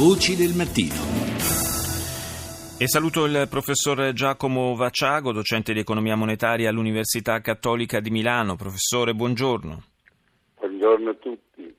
Voci del mattino. E saluto il professor Giacomo Vacciago, docente di economia monetaria all'Università Cattolica di Milano. Professore, buongiorno. Buongiorno a tutti.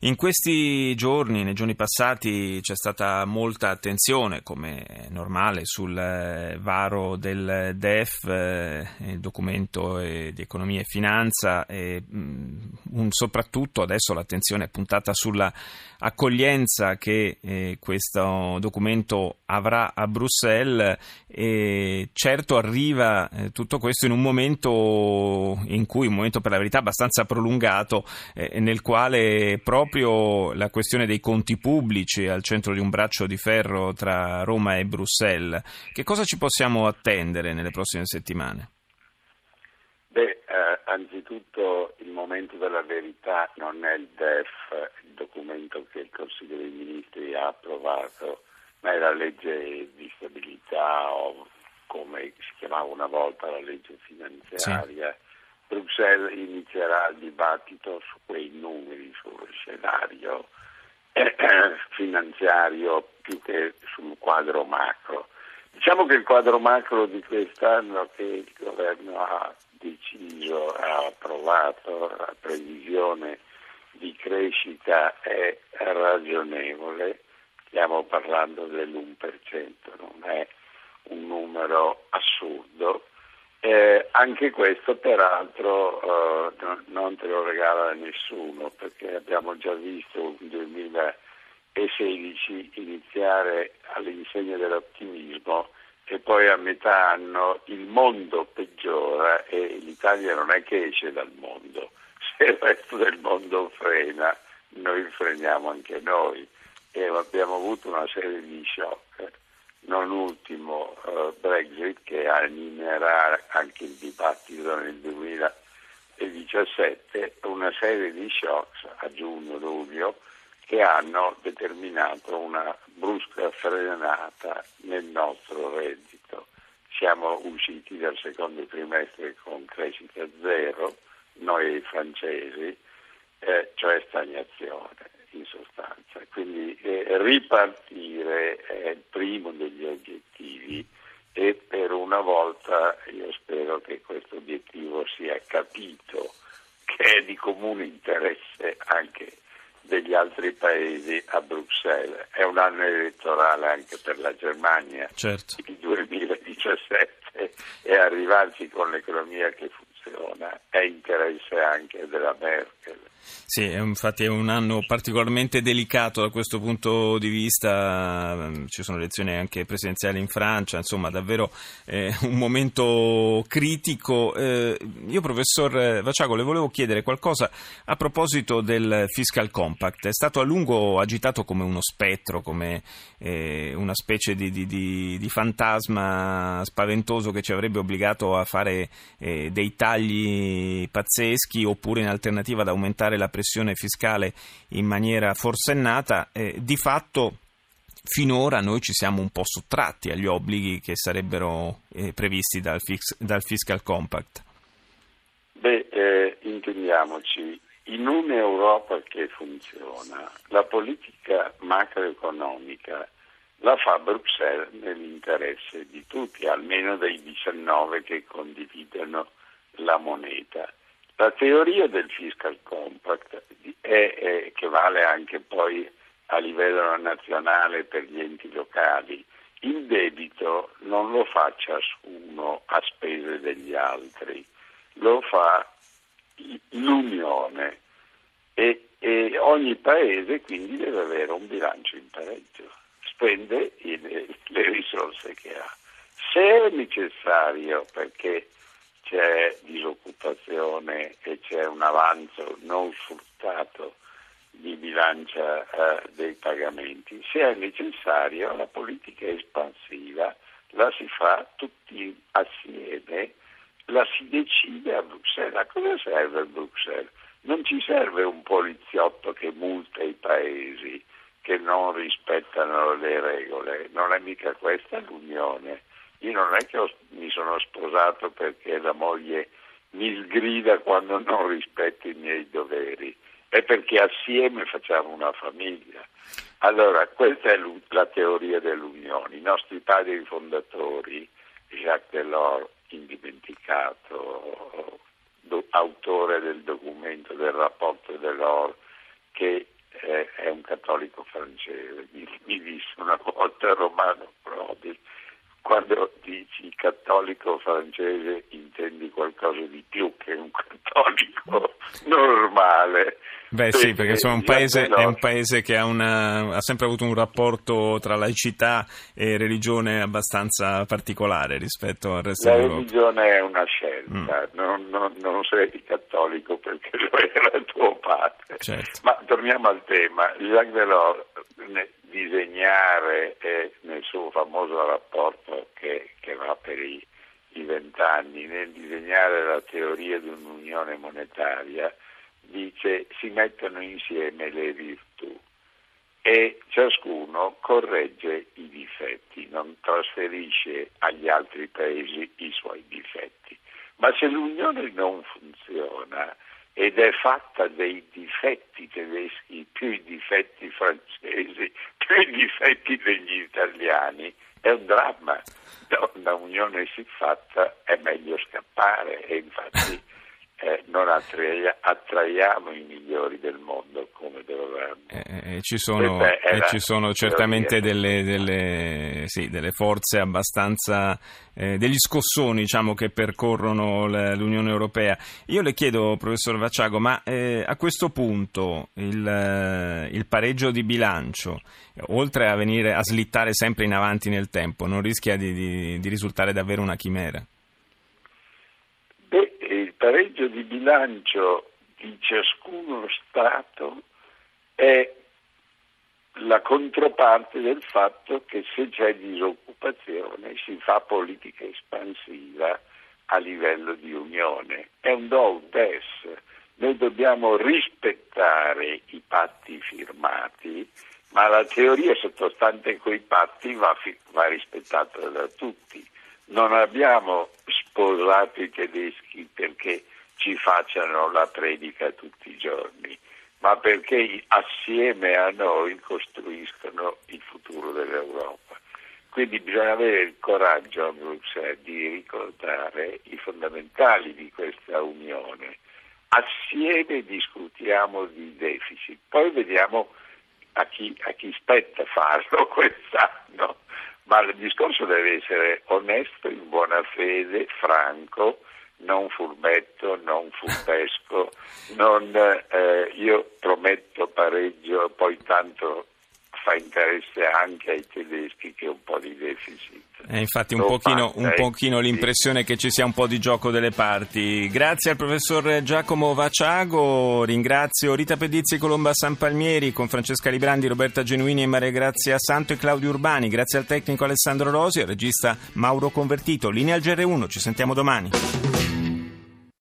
In questi giorni, nei giorni passati, c'è stata molta attenzione, come è normale, sul eh, varo del DEF, eh, il documento di economia e finanza, e un, soprattutto adesso l'attenzione è puntata sulla accoglienza che eh, questo documento avrà a Bruxelles e certo arriva eh, tutto questo in un momento in cui, un momento per la verità abbastanza prolungato, eh, nel quale proprio la questione dei conti pubblici al centro di un braccio di ferro tra Roma e Bruxelles. Che cosa ci possiamo attendere nelle prossime settimane? Beh, eh, anzitutto il momento della verità non è il DEF, il documento che il Consiglio dei Ministri ha approvato, ma è la legge di stabilità o come si chiamava una volta la legge finanziaria. Sì. Bruxelles inizierà il dibattito su quei numeri, sullo scenario finanziario più che sul quadro macro. Diciamo che il quadro macro di quest'anno che il governo ha deciso, ha approvato, la previsione di crescita è ragionevole, stiamo parlando dell'1%, non è un numero anche questo peraltro eh, no, non te lo regala nessuno perché abbiamo già visto un 2016 iniziare all'insegna dell'ottimismo e poi a metà anno il mondo peggiora e l'Italia non è che esce dal mondo, se il resto del mondo frena, noi freniamo anche noi. E abbiamo avuto una serie di shock, non ultimo uh, Brexit che animerà anche il dibattito nel 2017, una serie di shock a giugno-luglio che hanno determinato una brusca frenata nel nostro reddito. Siamo usciti dal secondo trimestre con crescita zero, noi francesi, eh, cioè stagnazione in sostanza. Quindi eh, ripartire è il primo degli obiettivi e per una volta io spero che questo obiettivo sia capito, che è di comune interesse anche degli altri paesi a Bruxelles. È un anno elettorale anche per la Germania, certo. il 2017, e arrivarci con l'economia che funziona è interesse anche della Merkel. Sì, infatti è un anno particolarmente delicato da questo punto di vista, ci sono elezioni anche presidenziali in Francia, insomma davvero eh, un momento critico. Eh, io professor Vaciago le volevo chiedere qualcosa a proposito del Fiscal Compact, è stato a lungo agitato come uno spettro, come eh, una specie di, di, di, di, fantasma spaventoso che ci avrebbe obbligato a fare eh, dei tagli pazzeschi oppure in alternativa ad aumentare la pressione fiscale in maniera forsennata, eh, di fatto finora noi ci siamo un po' sottratti agli obblighi che sarebbero eh, previsti dal, fix, dal, Fiscal Compact. Beh, eh, intendiamoci, in un'Europa che funziona, la politica macroeconomica la fa Bruxelles nell'interesse di tutti, almeno dei 19 che condividono la moneta. La teoria del fiscal compact è, è, che vale anche poi a livello nazionale per gli enti locali, il debito non lo fa ciascuno a spese degli altri, lo fa l'Unione. E, e ogni paese quindi deve avere un bilancio in pareggio, spende le, le risorse che ha. Se è necessario perché c'è disoccupazione e c'è un avanzo non sfruttato di bilancia eh, dei pagamenti. Se è necessario la politica espansiva la si fa tutti assieme, la si decide a Bruxelles. A cosa serve Bruxelles? Non ci serve un poliziotto che multa i paesi che non rispettano le regole, non è mica questa l'Unione io non è che ho, mi sono sposato perché la moglie mi sgrida quando non rispetto i miei doveri, è perché assieme facciamo una famiglia. Allora, questa è la teoria dell'Unione. I nostri padri fondatori, Jacques Delors, indimenticato, do, autore del documento del rapporto Delors, che è un cattolico francese, mi, mi disse una volta Romano Prodi, quando dici cattolico francese intendi qualcosa di più che un cattolico normale. Beh sì, perché insomma un paese, è un paese che ha, una, ha, sempre avuto un rapporto tra laicità e religione abbastanza particolare rispetto al resto La d'Europa. La religione è una scelta, mm. non, non, non, sei cattolico perché lo era tuo padre. Certo. Ma torniamo al tema. Jacques Delors disegnare eh, nel suo famoso rapporto che, che va per i, i vent'anni, nel disegnare la teoria di un'unione monetaria, dice si mettono insieme le virtù e ciascuno corregge i difetti, non trasferisce agli altri paesi i suoi difetti. Ma se l'unione non funziona, ed è fatta dei difetti tedeschi più i difetti francesi più i difetti degli italiani è un dramma da una unione siffatta è meglio scappare e infatti eh, non attraia, attraiamo i migliori del mondo come dovevamo. Eh, eh, ci sono, e ci sono certamente delle, delle, sì, delle, forze abbastanza, eh, degli scossoni diciamo, che percorrono l'Unione Europea. Io le chiedo, professor Vacciago, ma eh, a questo punto il, eh, il, pareggio di bilancio, oltre a, venire, a slittare sempre in avanti nel tempo, non rischia di, di, di risultare davvero una chimera? Pareggio di bilancio di ciascuno Stato è la controparte del fatto che se c'è disoccupazione si fa politica espansiva a livello di Unione. È un do des. Noi dobbiamo rispettare i patti firmati, ma la teoria sottostante quei patti va, va rispettata da tutti. Non abbiamo sposato tedeschi perché ci facciano la predica tutti i giorni, ma perché assieme a noi costruiscono il futuro dell'Europa. Quindi bisogna avere il coraggio a Bruxelles di ricordare i fondamentali di questa unione. Assieme discutiamo di deficit, poi vediamo a chi, a chi spetta farlo quest'anno ma il discorso deve essere onesto, in buona fede, franco, non furbetto, non furbesco, non eh, io prometto pareggio, poi tanto fa interesse anche ai tedeschi che un po' di deficit. Eh, infatti un pochino, un pochino, l'impressione che ci sia un po' di gioco delle parti. Grazie al professor Giacomo Vaciago, ringrazio Rita Pedizzi, Colomba San Palmieri con Francesca Librandi, Roberta Genuini e Maria Grazia Santo e Claudio Urbani, grazie al tecnico Alessandro Rosi, al regista Mauro Convertito. Linea al GR1, ci sentiamo domani.